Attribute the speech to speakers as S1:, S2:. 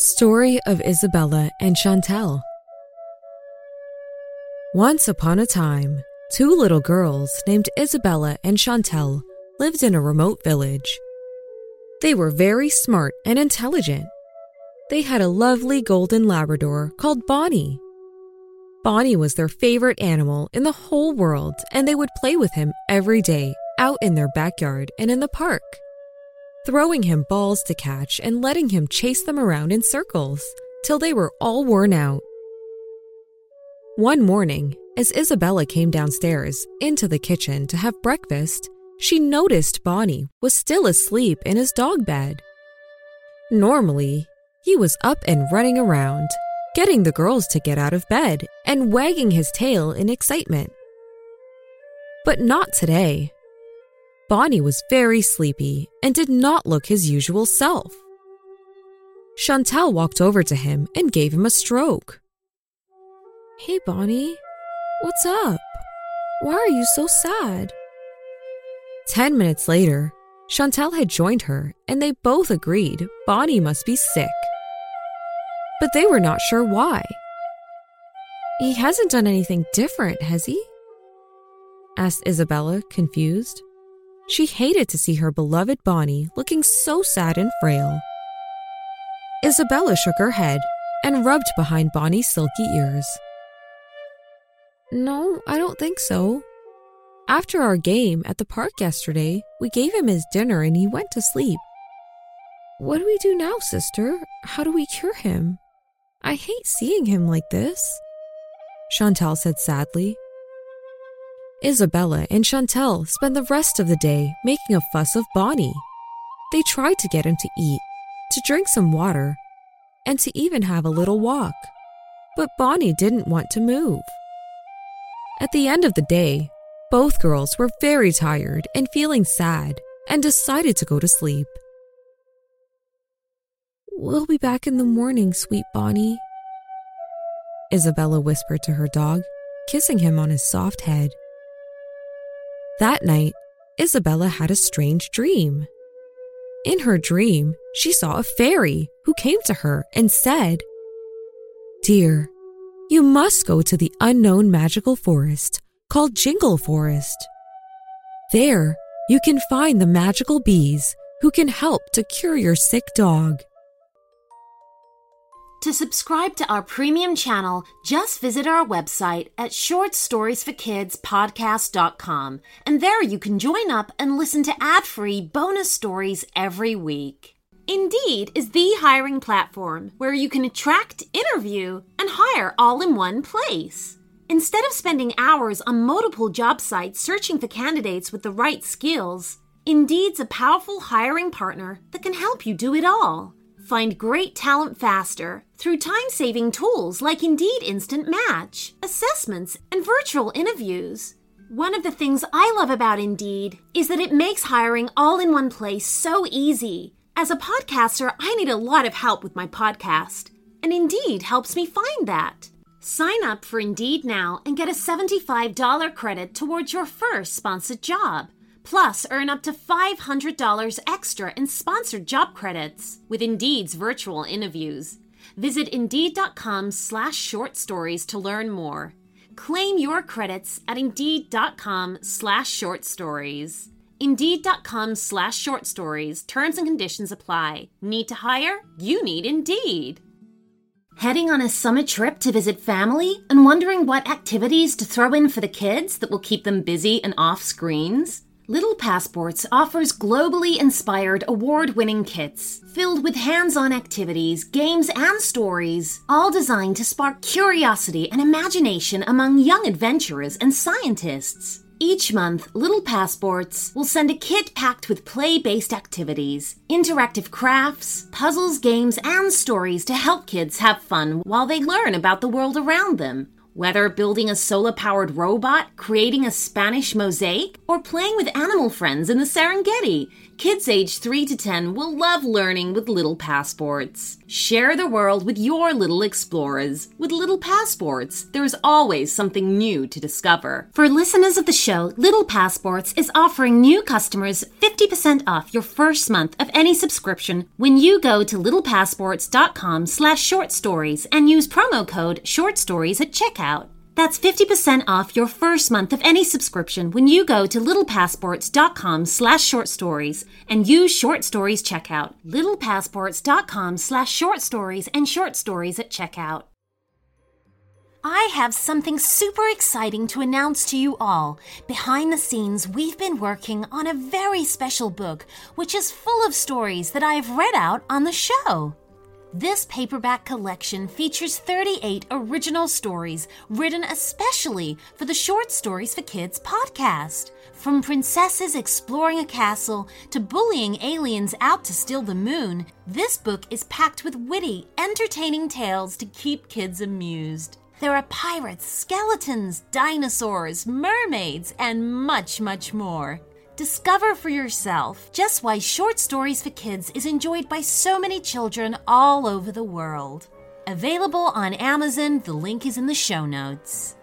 S1: Story of Isabella and Chantelle. Once upon a time, two little girls named Isabella and Chantelle lived in a remote village. They were very smart and intelligent. They had a lovely golden Labrador called Bonnie. Bonnie was their favorite animal in the whole world, and they would play with him every day out in their backyard and in the park throwing him balls to catch and letting him chase them around in circles till they were all worn out. One morning, as Isabella came downstairs into the kitchen to have breakfast, she noticed Bonnie was still asleep in his dog bed. Normally, he was up and running around, getting the girls to get out of bed and wagging his tail in excitement. But not today. Bonnie was very sleepy and did not look his usual self. Chantelle walked over to him and gave him a stroke. Hey, Bonnie, what's up? Why are you so sad? Ten minutes later, Chantelle had joined her and they both agreed Bonnie must be sick. But they were not sure why. He hasn't done anything different, has he? asked Isabella, confused. She hated to see her beloved Bonnie looking so sad and frail. Isabella shook her head and rubbed behind Bonnie's silky ears. No, I don't think so. After our game at the park yesterday, we gave him his dinner and he went to sleep. What do we do now, sister? How do we cure him? I hate seeing him like this, Chantelle said sadly. Isabella and Chantelle spend the rest of the day making a fuss of Bonnie. They tried to get him to eat, to drink some water, and to even have a little walk. But Bonnie didn't want to move. At the end of the day, both girls were very tired and feeling sad and decided to go to sleep. We'll be back in the morning, sweet Bonnie, Isabella whispered to her dog, kissing him on his soft head. That night, Isabella had a strange dream. In her dream, she saw a fairy who came to her and said, Dear, you must go to the unknown magical forest called Jingle Forest. There, you can find the magical bees who can help to cure your sick dog.
S2: To subscribe to our premium channel, just visit our website at shortstoriesforkidspodcast.com, and there you can join up and listen to ad free bonus stories every week. Indeed is the hiring platform where you can attract, interview, and hire all in one place. Instead of spending hours on multiple job sites searching for candidates with the right skills, Indeed's a powerful hiring partner that can help you do it all. Find great talent faster through time saving tools like Indeed Instant Match, assessments, and virtual interviews. One of the things I love about Indeed is that it makes hiring all in one place so easy. As a podcaster, I need a lot of help with my podcast, and Indeed helps me find that. Sign up for Indeed now and get a $75 credit towards your first sponsored job. Plus, earn up to $500 extra in sponsored job credits with Indeed's virtual interviews. Visit Indeed.com slash short stories to learn more. Claim your credits at Indeed.com slash short stories. Indeed.com slash short stories. Terms and conditions apply. Need to hire? You need Indeed. Heading on a summer trip to visit family and wondering what activities to throw in for the kids that will keep them busy and off screens? Little Passports offers globally inspired award winning kits filled with hands on activities, games, and stories, all designed to spark curiosity and imagination among young adventurers and scientists. Each month, Little Passports will send a kit packed with play based activities, interactive crafts, puzzles, games, and stories to help kids have fun while they learn about the world around them. Whether building a solar powered robot, creating a Spanish mosaic, or playing with animal friends in the Serengeti, kids aged 3 to 10 will love learning with Little Passports. Share the world with your little explorers. With Little Passports, there is always something new to discover. For listeners of the show, Little Passports is offering new customers 50% off your first month of any subscription when you go to littlepassports.com slash short stories and use promo code short stories at checkout. That's 50% off your first month of any subscription when you go to littlepassports.com slash short stories and use short stories checkout. littlepassports.com slash short stories and short stories at checkout. I have something super exciting to announce to you all. Behind the scenes, we've been working on a very special book, which is full of stories that I have read out on the show. This paperback collection features 38 original stories written especially for the Short Stories for Kids podcast. From princesses exploring a castle to bullying aliens out to steal the moon, this book is packed with witty, entertaining tales to keep kids amused. There are pirates, skeletons, dinosaurs, mermaids, and much, much more. Discover for yourself just why Short Stories for Kids is enjoyed by so many children all over the world. Available on Amazon, the link is in the show notes.